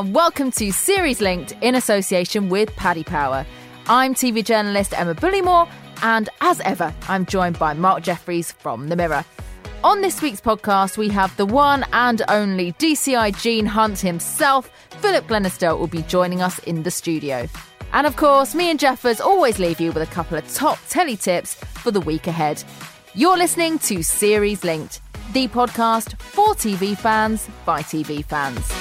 And welcome to Series Linked in association with Paddy Power. I'm TV journalist Emma Bullimore, and as ever, I'm joined by Mark Jefferies from The Mirror. On this week's podcast, we have the one and only DCI Gene Hunt himself. Philip Glenister will be joining us in the studio. And of course, me and Jeffers always leave you with a couple of top telly tips for the week ahead. You're listening to Series Linked, the podcast for TV fans by TV fans.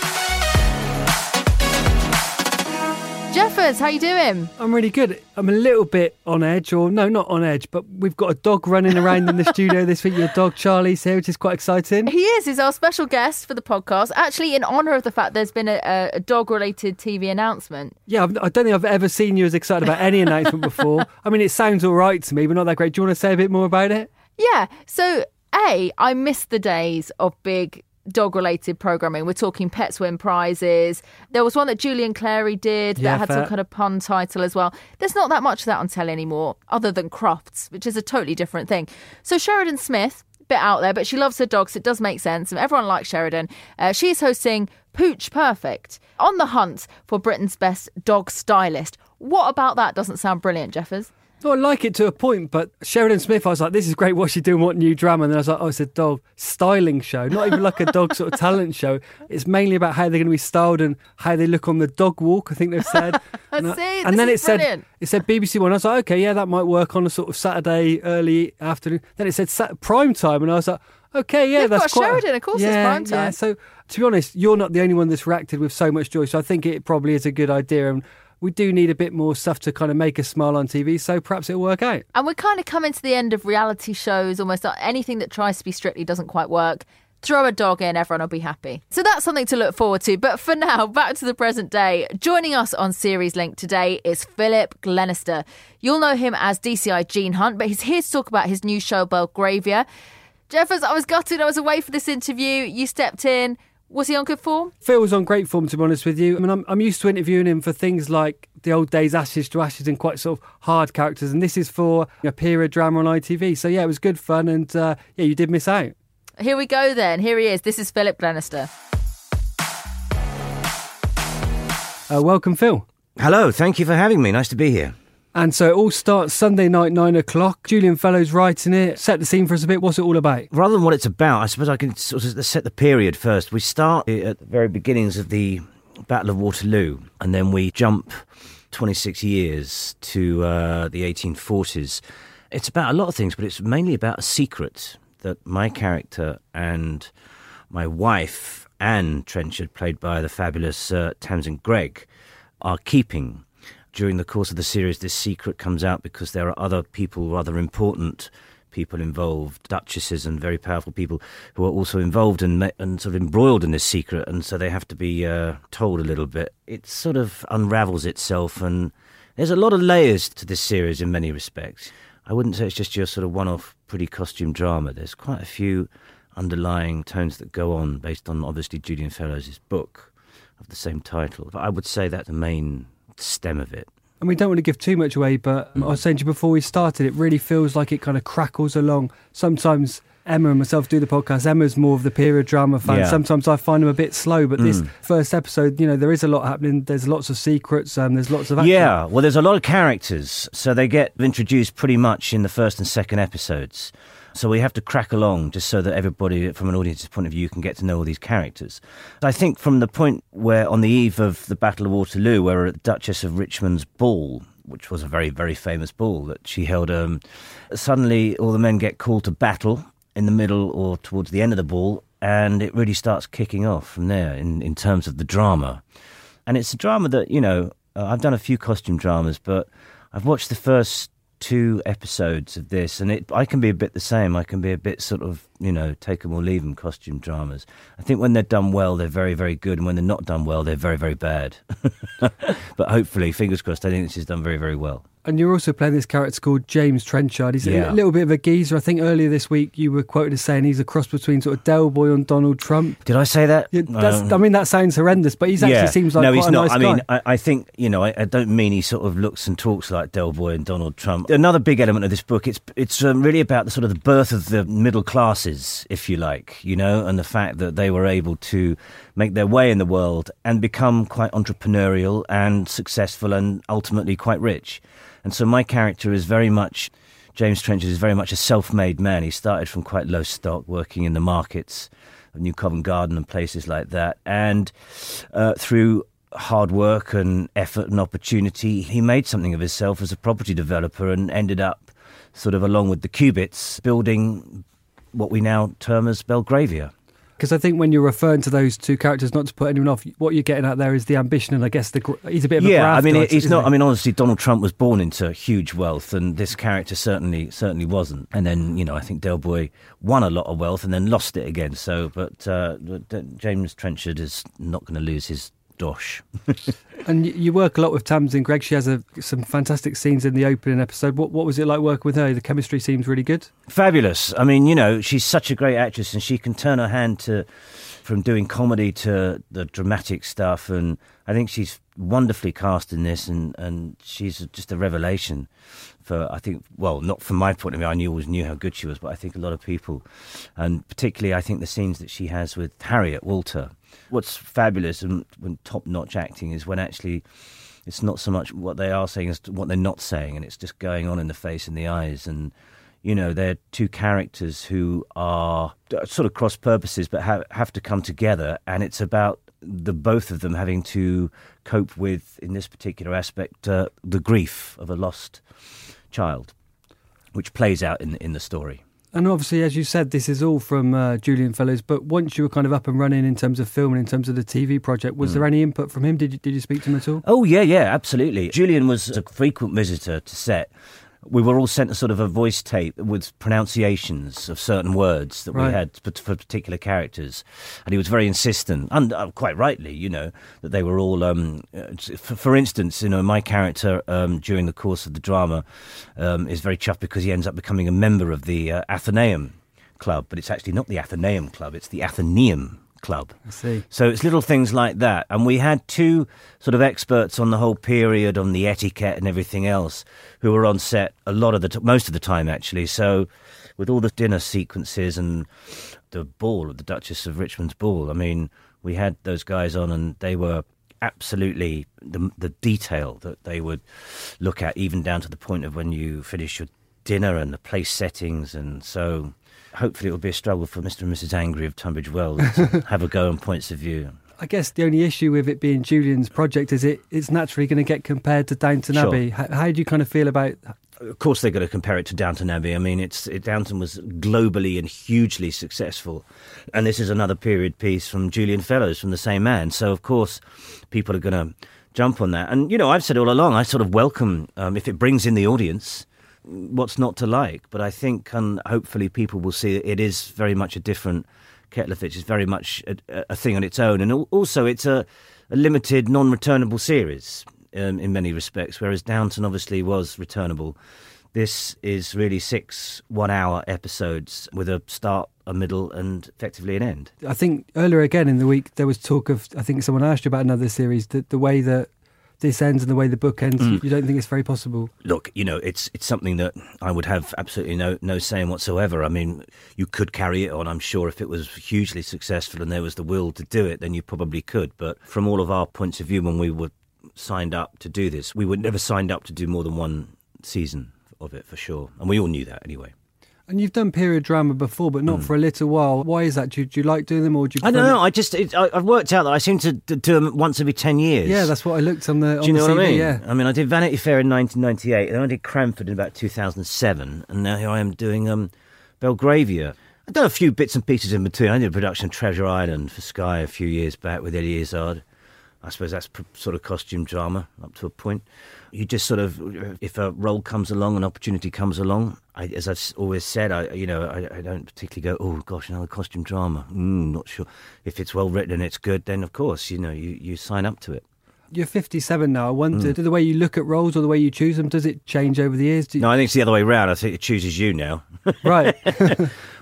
Jeffers, how you doing? I'm really good. I'm a little bit on edge, or no, not on edge, but we've got a dog running around in the studio this week. Your dog Charlie's here, which is quite exciting. He is. He's our special guest for the podcast. Actually, in honour of the fact there's been a, a dog-related TV announcement. Yeah, I've, I don't think I've ever seen you as excited about any announcement before. I mean, it sounds all right to me, but not that great. Do you want to say a bit more about it? Yeah. So, A, I miss the days of big dog related programming. We're talking Pets Win prizes. There was one that Julian Clary did that Yeah, had fair. some kind of pun title as well. There's not that much of that on telly anymore, other than Crufts, which is a totally different thing. So Sheridan Smith, bit out there, but she loves her dogs. It does make sense, and everyone likes Sheridan. Uh, she's hosting Pooch Perfect on the hunt for Britain's best dog stylist. What about that doesn't sound brilliant, Jeffers? No, I like it to a point, but Sheridan Smith, I was like, this is great. What's she doing? What new drama? And then I was like, oh, it's a dog styling show, not even like a dog sort of talent show. It's mainly about how they're going to be styled and how they look on the dog walk. I think they've said. and, I- See, and then it said brilliant. it said BBC One. I was like, okay, yeah, that might work on a sort of Saturday early afternoon. Then it said sat- prime time, and I was like, okay, yeah, They've that's got quite. Sheridan, of course it's yeah, prime time. Yeah, so to be honest, you're not the only one that's reacted with so much joy. So I think it probably is a good idea, and we do need a bit more stuff to kind of make us smile on TV. So perhaps it'll work out. And we're kind of coming to the end of reality shows, almost anything that tries to be strictly doesn't quite work. Throw a dog in, everyone will be happy. So that's something to look forward to. But for now, back to the present day. Joining us on Series Link today is Philip Glenister. You'll know him as DCI Gene Hunt, but he's here to talk about his new show, Belgravia. Jeffers, I was gutted. I was away for this interview. You stepped in. Was he on good form? Phil was on great form, to be honest with you. I mean, I'm, I'm used to interviewing him for things like the old days, Ashes to Ashes, and quite sort of hard characters. And this is for a period drama on ITV. So, yeah, it was good fun. And uh, yeah, you did miss out. Here we go then. Here he is. This is Philip Glenister. Uh, welcome, Phil. Hello, thank you for having me. Nice to be here. And so it all starts Sunday night, nine o'clock. Julian Fellowes writing it. Set the scene for us a bit. What's it all about? Rather than what it's about, I suppose I can sort of set the period first. We start at the very beginnings of the Battle of Waterloo, and then we jump 26 years to uh, the 1840s. It's about a lot of things, but it's mainly about a secret that my character and my wife, Anne Trenchard, played by the fabulous uh, Tamsin Greig, are keeping. During the course of the series, this secret comes out because there are other people, rather important people involved, duchesses and very powerful people who are also involved and, and sort of embroiled in this secret, and so they have to be uh, told a little bit. It sort of unravels itself, and there's a lot of layers to this series in many respects. I wouldn't say it's just your sort of one off pretty costume drama. There's quite a few underlying tones that go on based on obviously Julian Fellowes' book of the same title. But I would say that the main stem of it. And we don't want to give too much away, but I was saying to you before we started, it really feels like it kind of crackles along. Sometimes Emma and myself do the podcast, Emma's more of the period drama fan. Yeah. Sometimes I find them a bit slow, but this Mm. first episode, you know, there is a lot happening. There's lots of secrets. Um, there's lots of action. Yeah, well, there's a lot of characters, so they get introduced pretty much in the first and second episodes. So we have to crack along just so that everybody, from an audience's point of view, can get to know all these characters. I think from the point where, on the eve of the Battle of Waterloo, where at the Duchess of Richmond's ball, which was a very, very famous ball that she held, um, suddenly all the men get called to battle in the middle or towards the end of the ball, and it really starts kicking off from there in, in terms of the drama. And it's a drama that, you know, uh, I've done a few costume dramas, but I've watched the first two episodes of this, and it I can be a bit the same. I can be a bit sort of, you know, take 'em or leave 'em costume dramas. I think when they're done well, they're very, very good, and when they're not done well, they're very, very bad. but hopefully, fingers crossed, I think this is done very, very well. And you're also playing this character called James Trenchard. He's Yeah. a little bit of a geezer. I think earlier this week you were quoted as saying he's a cross between sort of Del Boy and Donald Trump. Did I say that? Yeah, Um, I mean, that sounds horrendous, but he's actually seems like no, he's not. nice I mean, I, I think you know. I, I don't mean he sort of looks and talks like Del Boy and Donald Trump. Another big element of this book. It's it's um, really about the sort of the birth of the middle classes, if you like, you know, and the fact that they were able to make their way in the world and become quite entrepreneurial and successful and ultimately quite rich. And so my character is very much. James Trenchard is very much a self-made man. He started from quite low stock, working in the markets of New Covent Garden and places like that. And uh, through hard work and effort and opportunity, he made something of himself as a property developer and ended up, sort of along with the Cubitts, building what we now term as Belgravia. Because I think when you're referring to those two characters, not to put anyone off, what you're getting at there is the ambition, and I guess the he's a bit of a yeah, I mean, he's isn't he? I mean, honestly, Donald Trump was born into huge wealth, and this character certainly certainly wasn't. And then, you know, I think Del Boy won a lot of wealth and then lost it again. So, but uh, James Trenchard is not going to lose his dosh. And you work a lot with Tamsin Greig. She has a, some fantastic scenes in the opening episode. What, what was it like working with her? The chemistry seems really good. Fabulous. I mean, you know, she's such a great actress, and she can turn her hand to from doing comedy to the dramatic stuff. And I think she's wonderfully cast in this, and and she's just a revelation. For I think, well, not from my point of view. I knew always knew how good she was, but I think a lot of people, and particularly, I think the scenes that she has with Harriet Walter. What's fabulous and when top-notch acting is when actually it's not so much what they are saying as what they're not saying, and it's just going on in the face and the eyes. And you know, they're two characters who are sort of cross purposes, but have have to come together, and it's about the both of them having to cope with, in this particular aspect, uh, the grief of a lost child, which plays out in in the story. And obviously, as you said, this is all from uh, Julian Fellowes. But once you were kind of up and running in terms of filming, in terms of the TV project, was Hmm. there any input from him? Did you, did you speak to him at all? Oh yeah, yeah, absolutely. Julian was a frequent visitor to set. We were all sent a sort of a voice tape with pronunciations of certain words that Right. we had for, for particular characters, and he was very insistent, and uh, quite rightly, you know, that they were all. Um, uh, for, for instance, you know, my character um, during the course of the drama um, is very chuffed because he ends up becoming a member of the uh, Athenaeum Club, but it's actually not the Athenaeum Club; it's the Athenaeum Club. I see. So it's little things like that. And we had two sort of experts on the whole period, on the etiquette and everything else, who were on set a lot of the t- most of the time actually. So with all the dinner sequences and the ball, the Duchess of Richmond's ball, I mean, we had those guys on and they were absolutely the, the detail that they would look at, even down to the point of when you finish your dinner and the place settings. And so hopefully it will be a struggle for Mr. and Mrs. Angry of Tunbridge Wells to have a go on points of view. I guess the only issue with it being Julian's project is it it's naturally going to get compared to Downton Sure. Abbey. How, how do you kind of feel about? Of course, they're going to compare it to Downton Abbey. I mean, it's it, Downton was globally and hugely successful, and this is another period piece from Julian Fellowes from the same man. So, of course, people are going to jump on that. And you know, I've said all along, I sort of welcome um, if it brings in the audience. What's not to like? But I think, and hopefully, people will see that it is very much a different kettle of fish. It's very much a, a thing on its own, and also it's a, a limited, non-returnable series um, in many respects. Whereas Downton obviously was returnable. This is really six one-hour episodes with a start, a middle, and effectively an end. I think earlier again in the week there was talk of. I think someone asked you about another series. The, the way that this ends and the way the book ends, Mm. you, don't think it's very possible. Look, you know, it's it's something that I would have absolutely no no say in whatsoever. I mean, you could carry it on. I'm sure if it was hugely successful and there was the will to do it, then you probably could. But from all of our points of view, when we were signed up to do this, we were never signed up to do more than one season of it for sure, and we all knew that anyway. And you've done period drama before, but not for a little while. Why is that? Do you, do you like doing them, or do you? Mm. I don't know. I just it, I, I've worked out that I seem to do them once every ten years. Yeah, that's what I looked on the. On Do you know the what CV, I mean? Yeah. I mean, I did Vanity Fair in 1998, and then I did Cranford in about 2007, and now here I am doing um, Belgravia. I've done a few bits and pieces in between. I did a production of Treasure Island for Sky a few years back with Eddie Izzard. I suppose that's sort of costume drama up to a point. You just sort of, if a role comes along, an opportunity comes along. I, as I've always said, I you know I, I don't particularly go, oh gosh, another costume drama. Mm, not sure. If it's well written and it's good, then of course you know you, you sign up to it. You're 57 now. I wonder, Mm. do the way you look at roles or the way you choose them, does it change over the years? Do you- No, I think it's the other way round. I think it chooses you now. Right.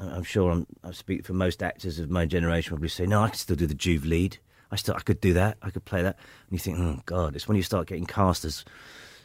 I'm sure I'm, I speak for most actors of my generation. Probably say, no, I can still do the Juve lead. I still, I could do that. I could play that. And you think, oh God, it's when you start getting cast as,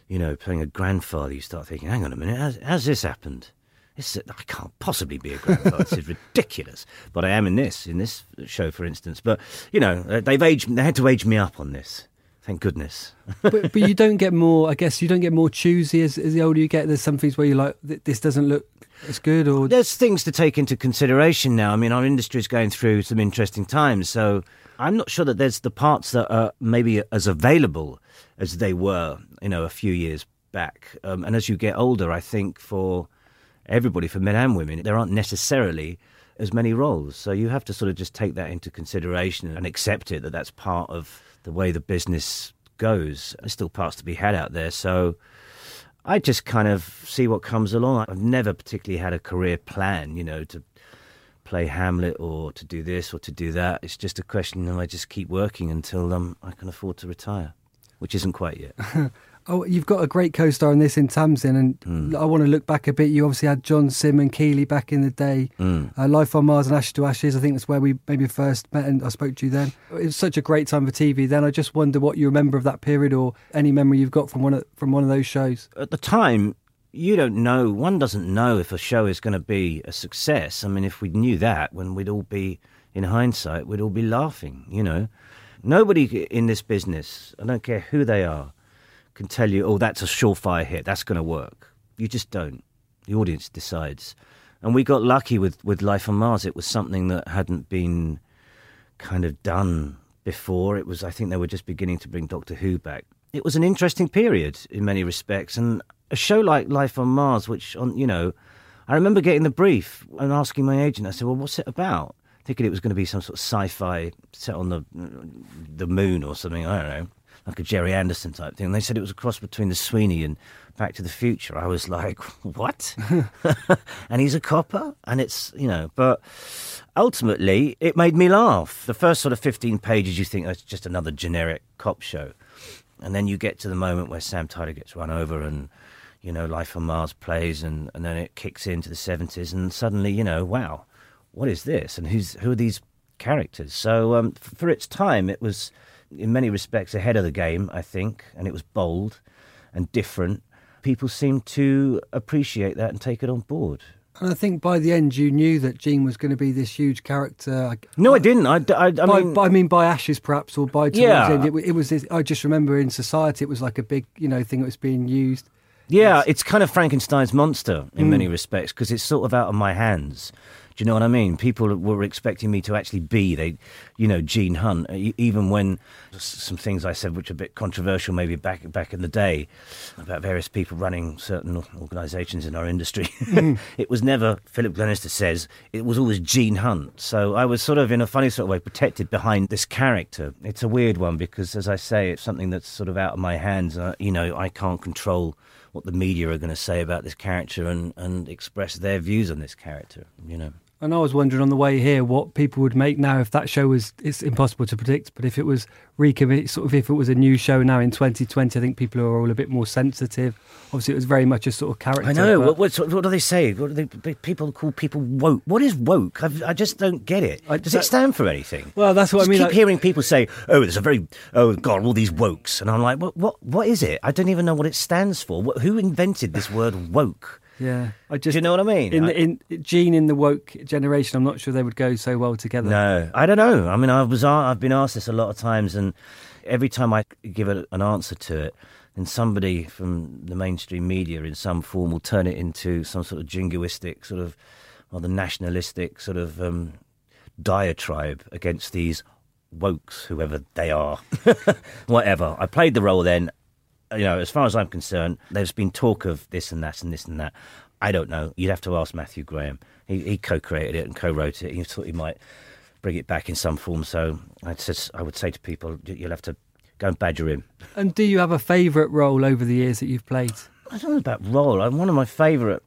you know, playing a grandfather. You start thinking, hang on a minute, how's, how's this happened? This, I can't possibly be a grandfather. this is ridiculous. But I am in this, in this show, for instance. But you know, uh, they've aged. They had to age me up on this. Thank goodness. but, but you don't get more, I guess, you don't get more choosy as, as the older you get. There's some things where you're like, this doesn't look as good, or There's things to take into consideration now. I mean, our industry is going through some interesting times, so I'm not sure that there's the parts that are maybe as available as they were, you know, a few years back. Um, and as you get older, I think for everybody, for men and women, there aren't necessarily as many roles. So you have to sort of just take that into consideration and accept it that that's part of the way the business goes. There's still parts to be had out there. So I just kind of see what comes along. I've never particularly had a career plan, you know, to play Hamlet or to do this or to do that. It's just a question of I just keep working until um, I can afford to retire, which isn't quite yet. Oh, you've got a great co-star in this in Tamsin, and Hmm. I want to look back a bit. You obviously had John Simm and Keeley back in the day. Hmm. Uh, Life on Mars and Ashes to Ashes. I think that's where we maybe first met, and I spoke to you then. It was such a great time for TV. Then I just wonder what you remember of that period, or any memory you've got from one of from one of those shows. At the time, you don't know, one doesn't know if a show is going to be a success. I mean, if we knew that, when we'd all be, in hindsight, we'd all be laughing, you know. Nobody in this business, I don't care who they are, can tell you, oh, that's a surefire hit, that's going to work. You just don't. The audience decides. And we got lucky with, with Life on Mars. It was something that hadn't been kind of done before. It was, I think they were just beginning to bring Doctor Who back. It was an interesting period in many respects. And a show like Life on Mars, which, on you know, I remember getting the brief and asking my agent, I said, well, what's it about? Thinking it was going to be some sort of sci fi set on the, the moon or something, I don't know like a Gerry Anderson type thing. And they said it was a cross between the Sweeney and Back to the Future. I was like, what? and he's a copper, and it's you know, but ultimately it made me laugh. The first sort of fifteen pages, you think oh, that's just another generic cop show, and then you get to the moment where Sam Tyler gets run over and. You know, Life on Mars plays, and, and then it kicks into the seventies, and suddenly, you know, wow, what is this? And who's who are these characters? So, um, f- for its time, it was in many respects ahead of the game, I think, and it was bold and different. People seemed to appreciate that and take it on board. And I think by the end, you knew that Gene was going to be this huge character. No, I didn't. I, I, I by, mean, by- I mean, by Ashes, perhaps, or by Yeah. the end, it, it was. I just remember in society, it was like a big, you know, thing that was being used. Yeah, it's kind of Frankenstein's monster in many respects because it's sort of out of my hands. Do you know what I mean? People were expecting me to actually be, they, you know, Gene Hunt. Even when some things I said, which are a bit controversial, maybe back back in the day, about various people running certain organisations in our industry, it was never Philip Glenister says. It was always Gene Hunt. So I was sort of, in a funny sort of way, protected behind this character. It's a weird one because, as I say, it's something that's sort of out of my hands. Uh, you know, I can't control what the media are going to say about this character and, and express their views on this character. You know. And I was wondering on the way here what people would make now if that show was. It's impossible to predict, but if it was recommit, sort of if it was a new show now in 2020, I think people are all a bit more sensitive. Obviously, it was very much a sort of character. I know. What, what, what do they say? What do they, people call people woke? What is woke? I've, I just don't get it. Does it stand for anything? Well, that's what Just I mean. keep like- hearing people say, "Oh, there's a very oh god, all these wokes," and I'm like, "What? What? What is it? I don't even know what it stands for. Who invented this word woke?" Yeah, I Do just you know what I mean? in I- in Gene in the woke generation. I'm not sure they would go so well together. No, I don't know. I mean, I was a- I've been asked this a lot of times, and every time I give it an answer to it, then somebody from the mainstream media in some form will turn it into some sort of jingoistic, sort of, or the nationalistic sort of um, diatribe against these wokes, whoever they are. Whatever. I played the role then. You know, as far as I'm concerned, there's been talk of this and that and this and that. I don't know. You'd have to ask Matthew Graham. He, he co-created it and co-wrote it. He thought he might bring it back in some form. So I says I would say to people, you'll have to go and badger him. And do you have a favourite role over the years that you've played? I don't know about role. One of my favourite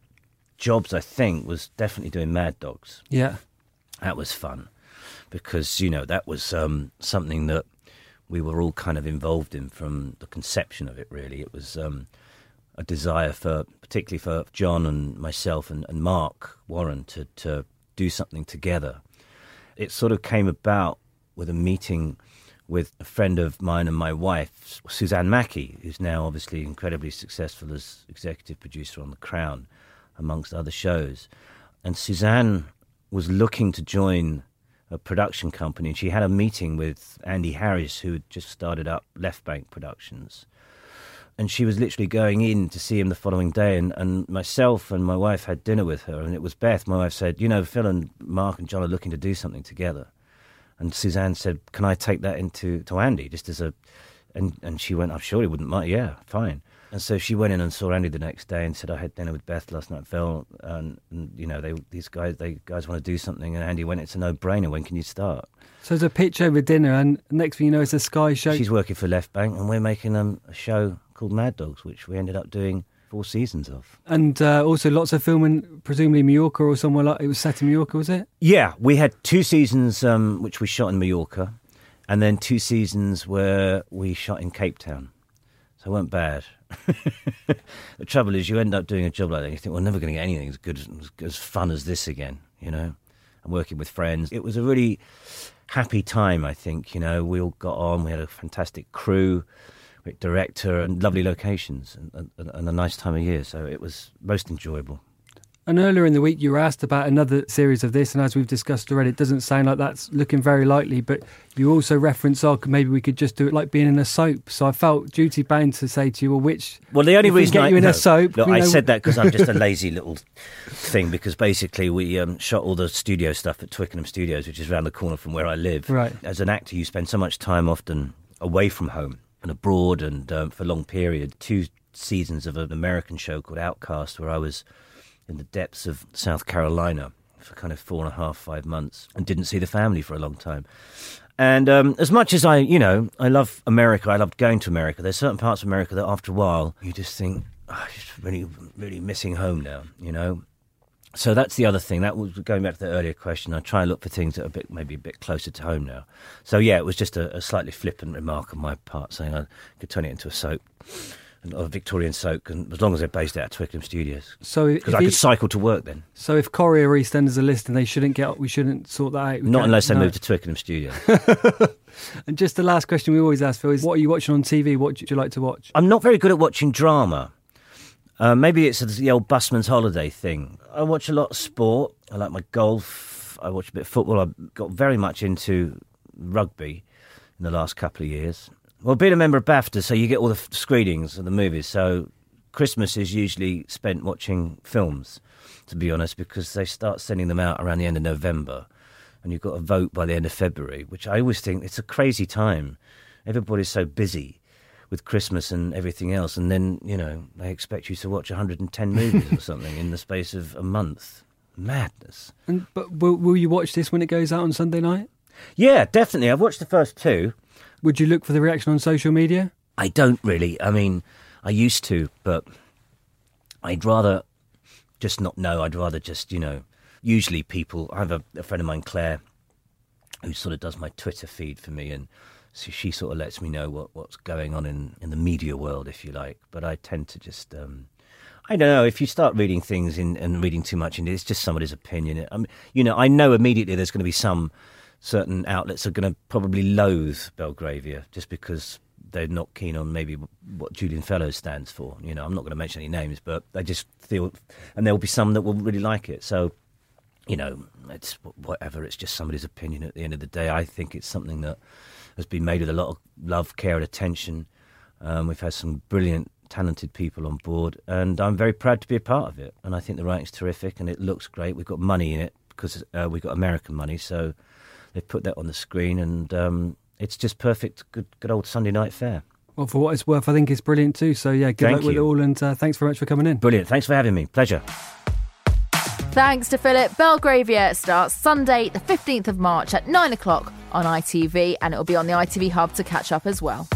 jobs, I think, was definitely doing Mad Dogs. Yeah, That was fun because you know that was um, something that we were all kind of involved in from the conception of it. Really, it was um, a desire for, particularly for John and myself and, and Marc Warren, to to do something together. It sort of came about with a meeting with a friend of mine and my wife, Suzanne Mackie, who's now obviously incredibly successful as executive producer on The Crown, amongst other shows. And Suzanne was looking to join a production company, and she had a meeting with Andy Harries, who had just started up Left Bank Productions. And she was literally going in to see him the following day, and, and myself and my wife had dinner with her, and it was Beth. My wife said, "You know, Phil and Mark and John are looking to do something together." And Suzanne said, "Can I take that into to Andy just as a?" And and she went, "I'm sure he wouldn't mind. Yeah, fine." And so she went in and saw Andy the next day and said, "I had dinner with Beth last night, Phil, and, and you know, they these guys they guys want to do something." And Andy went, "It's a no-brainer. When can you start?" so there's a pitch over dinner, and next thing you know, it's a Sky show. She's working for Left Bank, and we're making um, a show called Mad Dogs, which we ended up doing four seasons of. and uh, also lots of filming, presumably Mallorca or somewhere like it was set in Mallorca, was it? Yeah, we had two seasons um, which we shot in Mallorca, and then two seasons where we shot in Cape Town. So it weren't bad. the trouble is, you end up doing a job like that, and you think, I'm never going to get anything as good, as, as fun as this again, you know? And working with friends. It was a really happy time, I think, you know? We all got on, we had a fantastic crew, director, and lovely locations, and, and, and a nice time of year. So it was most enjoyable. And earlier in the week, you were asked about another series of this, and as we've discussed already, it doesn't sound like that's looking very likely. But you also referenced, oh, maybe we could just do it like being in a soap. So I felt duty bound to say to you, well, which Well, the only reason get I, you in no, a soap, Look, I know- said that because I'm just a lazy little thing. Because basically, we um, shot all the studio stuff at Twickenham Studios, which is around the corner from where I live. Right. As an actor, you spend so much time often away from home and abroad, and um, for long period. Two seasons of an American show called Outcast, where I was in the depths of South Carolina for kind of four and a half, five months, and didn't see the family for a long time. And um, as much as I, you know, I love America, I loved going to America. There's certain parts of America that, after a while, you just think, oh, I'm just really, really missing home now. You know. So that's the other thing. That was going back to the earlier question. I try and look for things that are a bit, maybe a bit closer to home now. So yeah, it was just a, a slightly flippant remark on my part, saying I could turn it into a soap, or Victorian soap, and as long as they're based out of Twickenham Studios, so because I he- could cycle to work then. so if Corrie or EastEnders are listening, they shouldn't get. We shouldn't sort that out. We Not unless they no. move to Twickenham Studios. And just the last question we always ask Phil is, what are you watching on TV? What do you like to watch? I'm not very good at watching drama. Uh, maybe it's the old busman's holiday thing. I watch a lot of sport. I like my golf. I watch a bit of football. I got very much into rugby in the last couple of years. Well, being a member of BAFTA, so you get all the f- screenings of the movies. So Christmas is usually spent watching films, to be honest, because they start sending them out around the end of November, and you've got to vote by the end of February, which I always think it's a crazy time. Everybody's so busy with Christmas and everything else, and then you know they expect you to watch 110 movies or something in the space of a month. Madness. And but will, will you watch this when it goes out on Sunday night? Yeah, definitely. I've watched the first two. Would you look for the reaction on social media? I don't really. I mean, I used to, but I'd rather just not know. I'd rather just, you know, usually people. I have a, a friend of mine, Claire, who sort of does my Twitter feed for me, and so she sort of lets me know what, what's going on in, in the media world, if you like. But I tend to just, um, I don't know, if you start reading things in, and reading too much it, it's just somebody's opinion. I mean, you know, I know immediately there's going to be some certain outlets are going to probably loathe Belgravia just because they're not keen on maybe what Julian Fellowes stands for. You know, I'm not going to mention any names, but they just feel, and there will be some that will really like it. So, you know, it's whatever. It's just somebody's opinion. At the end of the day, I think it's something that has been made with a lot of love, care, and attention. Um, we've had some brilliant, talented people on board, and I'm very proud to be a part of it. And I think the writing's terrific, and it looks great. We've got money in it because uh, we've got American money, so they've put that on the screen, and um, it's just perfect. Good, good old Sunday night fare. Well, for what it's worth, I think it's brilliant too. So yeah, good Thank luck with it all, and uh, thanks very much for coming in. Brilliant. Thanks for having me. Pleasure. Thanks to Philip. Belgravia starts Sunday, the 15th of March at 9 o'clock on ITV, and it will be on the ITV Hub to catch up as well.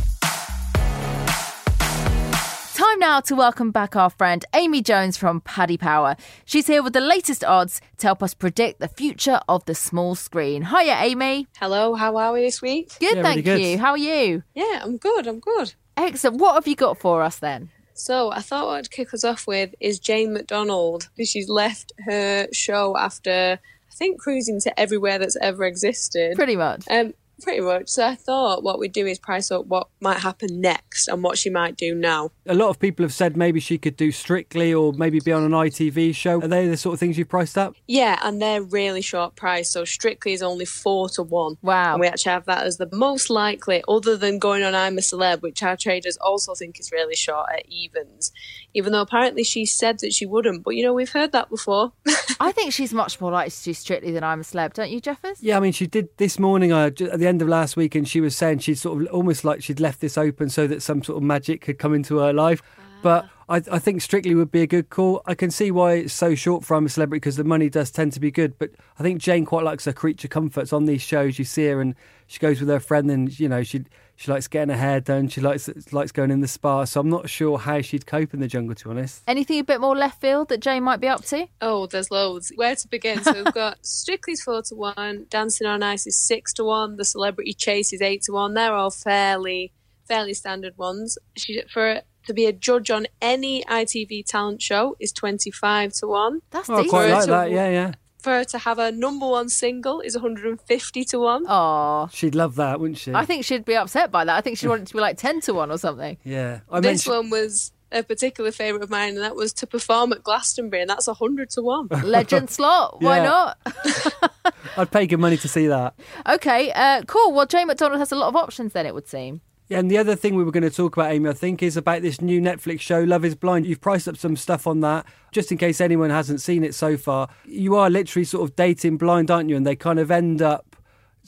Time now to welcome back our friend Amy Jones from Paddy Power. She's here with the latest odds to help us predict the future of the small screen. Hiya, Amy. Hello, how are we this week? Good, Yeah, thank really good. you. How are you? Yeah, I'm good, I'm good. Excellent. What have you got for us then? So, I thought what I'd kick us off with is Jane McDonald. She's left her show after, I think, cruising to everywhere that's ever existed. Pretty much. Um, pretty much. So, I thought what we'd do is price up what might happen next and what she might do now. A lot of people have said maybe she could do Strictly or maybe be on an ITV show. Are they the sort of things you've priced up? Yeah, and they're really short price. So, Strictly is only four to one. Wow. And we actually have that as the most likely, other than going on I'm a Celeb, which our traders also think is really short at evens. Even though apparently she said that she wouldn't. But you know, we've heard that before. I think she's much more likely to do Strictly than I'm a Celeb, don't you, Jeffers? Yeah, I mean, she did this morning uh, at the end of last week, and she was saying she'd sort of almost like she'd left this open so that some sort of magic could come into her life. But ah. I, I think Strictly would be a good call. I can see why it's so short for I'm a Celebrity because the money does tend to be good. But I think Jane quite likes her creature comforts on these shows. You see her and she goes with her friend, and you know she she likes getting her hair done. She likes likes going in the spa. So I'm not sure how she'd cope in the jungle, to be honest. Anything a bit more left field that Jane might be up to? Oh, there's loads. Where to begin? So we've got Strictly's four to one, Dancing on Ice is six to one, The Celebrity Chase is eight to one. They're all fairly fairly standard ones. She for to be a judge on any ITV talent show is twenty five to one. That's Oh, I decent. quite like that. Yeah, yeah. For her to have a number one single is 150 to one. Oh, She'd love that, wouldn't she? I think she'd be upset by that. I think she'd want it to be like 10 to 1 or something. Yeah, I this mentioned. one was a particular favourite of mine, and that was to perform at Glastonbury, and that's 100 to one. Legend slot. Why not? I'd pay good money to see that. Okay, uh, cool. Well, Jane McDonald has a lot of options then, it would seem. Yeah, and the other thing we were going to talk about, Amy, I think, is about this new Netflix show, Love is Blind. You've priced up some stuff on that, just in case anyone hasn't seen it so far. You are literally sort of dating blind, aren't you? And they kind of end up,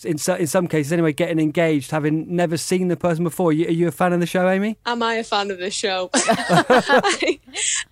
in, so, in some cases anyway, getting engaged, having never seen the person before. Are you, are you a fan of the show, Amy? Am I a fan of the show? I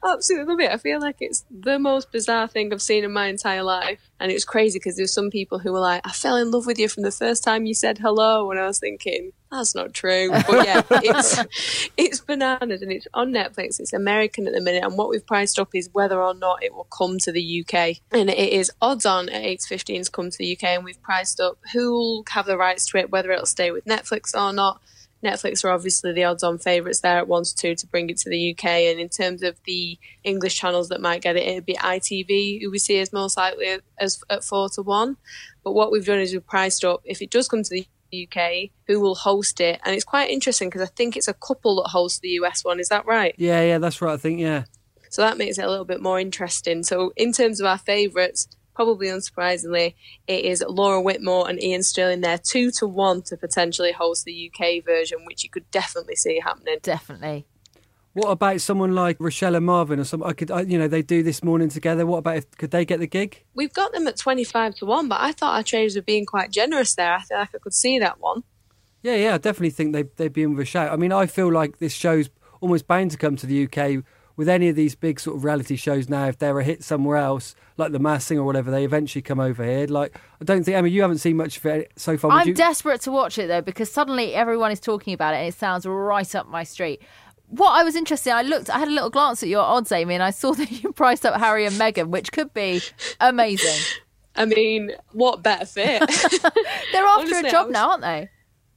absolutely love it. I feel like it's the most bizarre thing I've seen in my entire life. And it was crazy because there were some people who were like, I fell in love with you from the first time you said hello. And I was thinking, that's not true. But yeah, it's, it's bananas and it's on Netflix. It's American at the minute. And what we've priced up is whether or not it will come to the UK. And it is odds on at 8.15 to come to the UK. And we've priced up who will have the rights to it, whether it'll stay with Netflix or not. Netflix are obviously the odds on favourites there at one to two to bring it to the UK. And in terms of the English channels that might get it, it'd be ITV, who we see as most likely as at four to one. But what we've done is we've priced up if it does come to the UK, who will host it. And it's quite interesting because I think it's a couple that host the US one. Is that right? Yeah, yeah, that's right. I think, yeah. So that makes it a little bit more interesting. So in terms of our favourites, probably unsurprisingly, it is Laura Whitmore and Iain Stirling. They're two to one to potentially host the UK version, which you could definitely see happening. Definitely. What about someone like Rochelle and Marvin or some? I could, I, you know, they do this morning together. What about if could they get the gig? We've got them at 25 to 1, but I thought our traders were being quite generous there. I feel like I could see that one. Yeah, yeah, I definitely think they they'd be in with a shout. I mean, I feel like this show's almost bound to come to the UK with any of these big sort of reality shows now. If they're a hit somewhere else, like The Masked Singer or whatever, they eventually come over here. Like, I don't think. I mean, you haven't seen much of it so far. Would I'm you? desperate to watch it though because suddenly everyone is talking about it and it sounds right up my street. What I was interested, in, I looked, I had a little glance at your odds, Amy, and I saw that you priced up Harry and Meghan, which could be amazing. I mean, what better fit? They're after Honestly, a I job was- now, aren't they?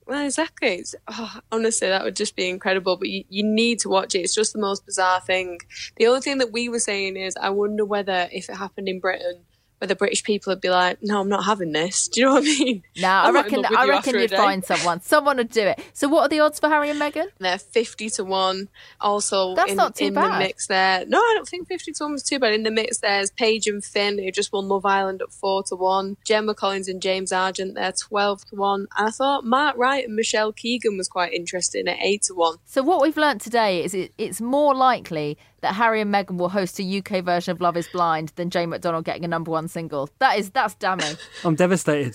Well, exactly. It's, oh, honestly, that would just be incredible. But you, you need to watch it. It's just the most bizarre thing. The only thing that we were saying is, I wonder whether if it happened in Britain, whether British people would be like, "No, I'm not having this." Do you know what I mean? Nah, I I'm not reckon I reckon you'd find someone. Someone would do it. So what are the odds for Harry and Meghan? They're fifty to one. Also, That's in, not too in bad. the mix there. No, I don't think fifty to one was too bad. In the mix, there's Paige and Finn who just won Love Island at four to one. Gemma Collins and James Argent they're twelve to one. And I thought Mark Wright and Michelle Keegan was quite interesting at eight to one. So what we've learnt today is it, it's more likely that Harry and Meghan will host a UK version of Love Is Blind than Jane McDonald getting a number one single. That is that's damning. I'm devastated.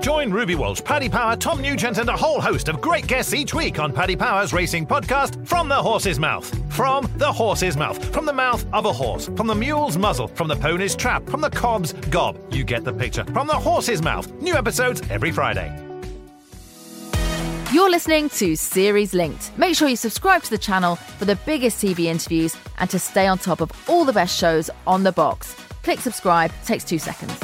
Join Ruby Walsh, Paddy Power, Tom Nugent, and a whole host of great guests each week on Paddy Power's racing podcast, From the Horse's Mouth. From the Horse's Mouth. From the mouth of a horse. From the mule's muzzle. From the pony's trap. From the cob's gob. You get the picture. From the horse's mouth. New episodes every Friday. You're listening to Series Linked. Make sure you subscribe to the channel for the biggest TV interviews and to stay on top of all the best shows on the box. Click subscribe, takes two seconds.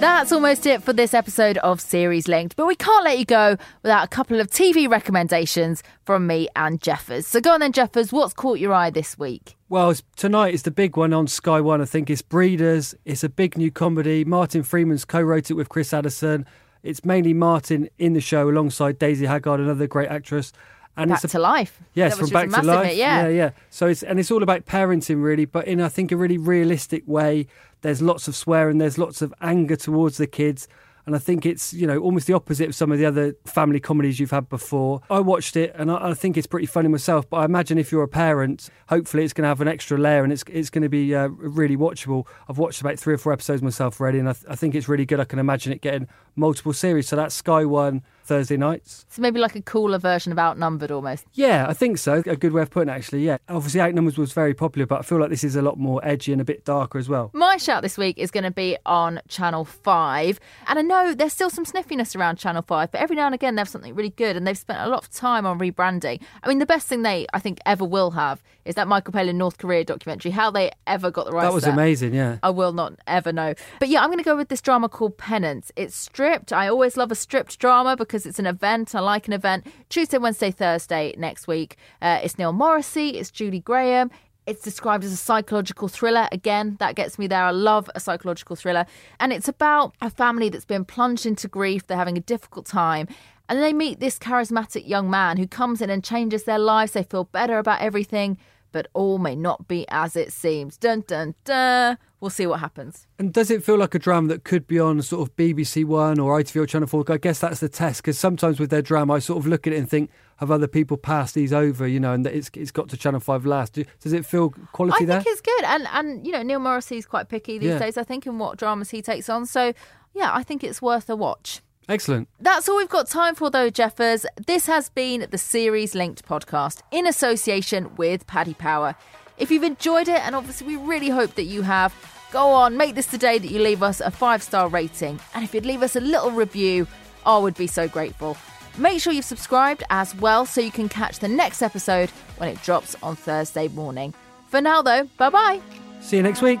That's almost it for this episode of Series Linked, but we can't let you go without a couple of TV recommendations from me and Jeffers. So go on then, Jeffers, what's caught your eye this week? Well, tonight is the big one on Sky One. I think it's Breeders. It's a big new comedy. Martin Freeman's co-wrote it with Chris Addison. It's mainly Martin in the show alongside Daisy Haggard, another great actress. And Back it's to life. Yes, That from Back to Life. yeah. yeah, yeah. So it's and it's all about parenting really, but in I think a really realistic way. There's lots of swearing, there's lots of anger towards the kids. And I think it's, you know, almost the opposite of some of the other family comedies you've had before. I watched it and I, I think it's pretty funny myself, but I imagine if you're a parent, hopefully it's going to have an extra layer and it's it's going to be uh, really watchable. I've watched about three or four episodes myself already and I, th- I think it's really good. I can imagine it getting multiple series. So that's Sky One Thursday nights. So maybe like a cooler version of Outnumbered almost. Yeah, I think so. A good way of putting it, actually. Yeah. Obviously, Outnumbered was very popular, but I feel like this is a lot more edgy and a bit darker as well. My shout this week is going to be on Channel 5. And I know there's still some sniffiness around Channel 5, but every now and again they have something really good and they've spent a lot of time on rebranding. I mean, the best thing they, I think, ever will have is that Michael Palin North Korea documentary. How they ever got the rights That was amazing, yeah. I will not ever know. But yeah, I'm going to go with this drama called Penance. It's stripped. I always love a stripped drama because it's an event. I like an event. Tuesday, Wednesday, Thursday next week. Uh, it's Neil Morrissey. It's Julie Graham. It's described as a psychological thriller. Again, that gets me there. I love a psychological thriller. And it's about a family that's been plunged into grief. They're having a difficult time. And they meet this charismatic young man who comes in and changes their lives. They feel better about everything, but all may not be as it seems. Dun dun dun. We'll see what happens. And does it feel like a drama that could be on sort of BBC One or ITV or Channel 4? I guess that's the test because sometimes with their drama, I sort of look at it and think, have other people passed these over, you know, and that it's, it's got to Channel 5 last. Do- Does it feel quality I there? think it's good, and and you know Neil Morrissey's quite picky these Yeah. days. I think in what dramas he takes on. So yeah, I think it's worth a watch. Excellent. That's all we've got time for, though, Jeffers. This has been the Series Linked podcast in association with Paddy Power. If you've enjoyed it, and obviously we really hope that you have, go on, make this the day that you leave us a five star rating. And if you'd leave us a little review, I would be so grateful. Make sure you've subscribed as well so you can catch the next episode when it drops on Thursday morning. For now, though, bye bye. See you next week.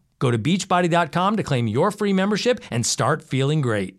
Go to beachbody.com to claim your free membership and start feeling great.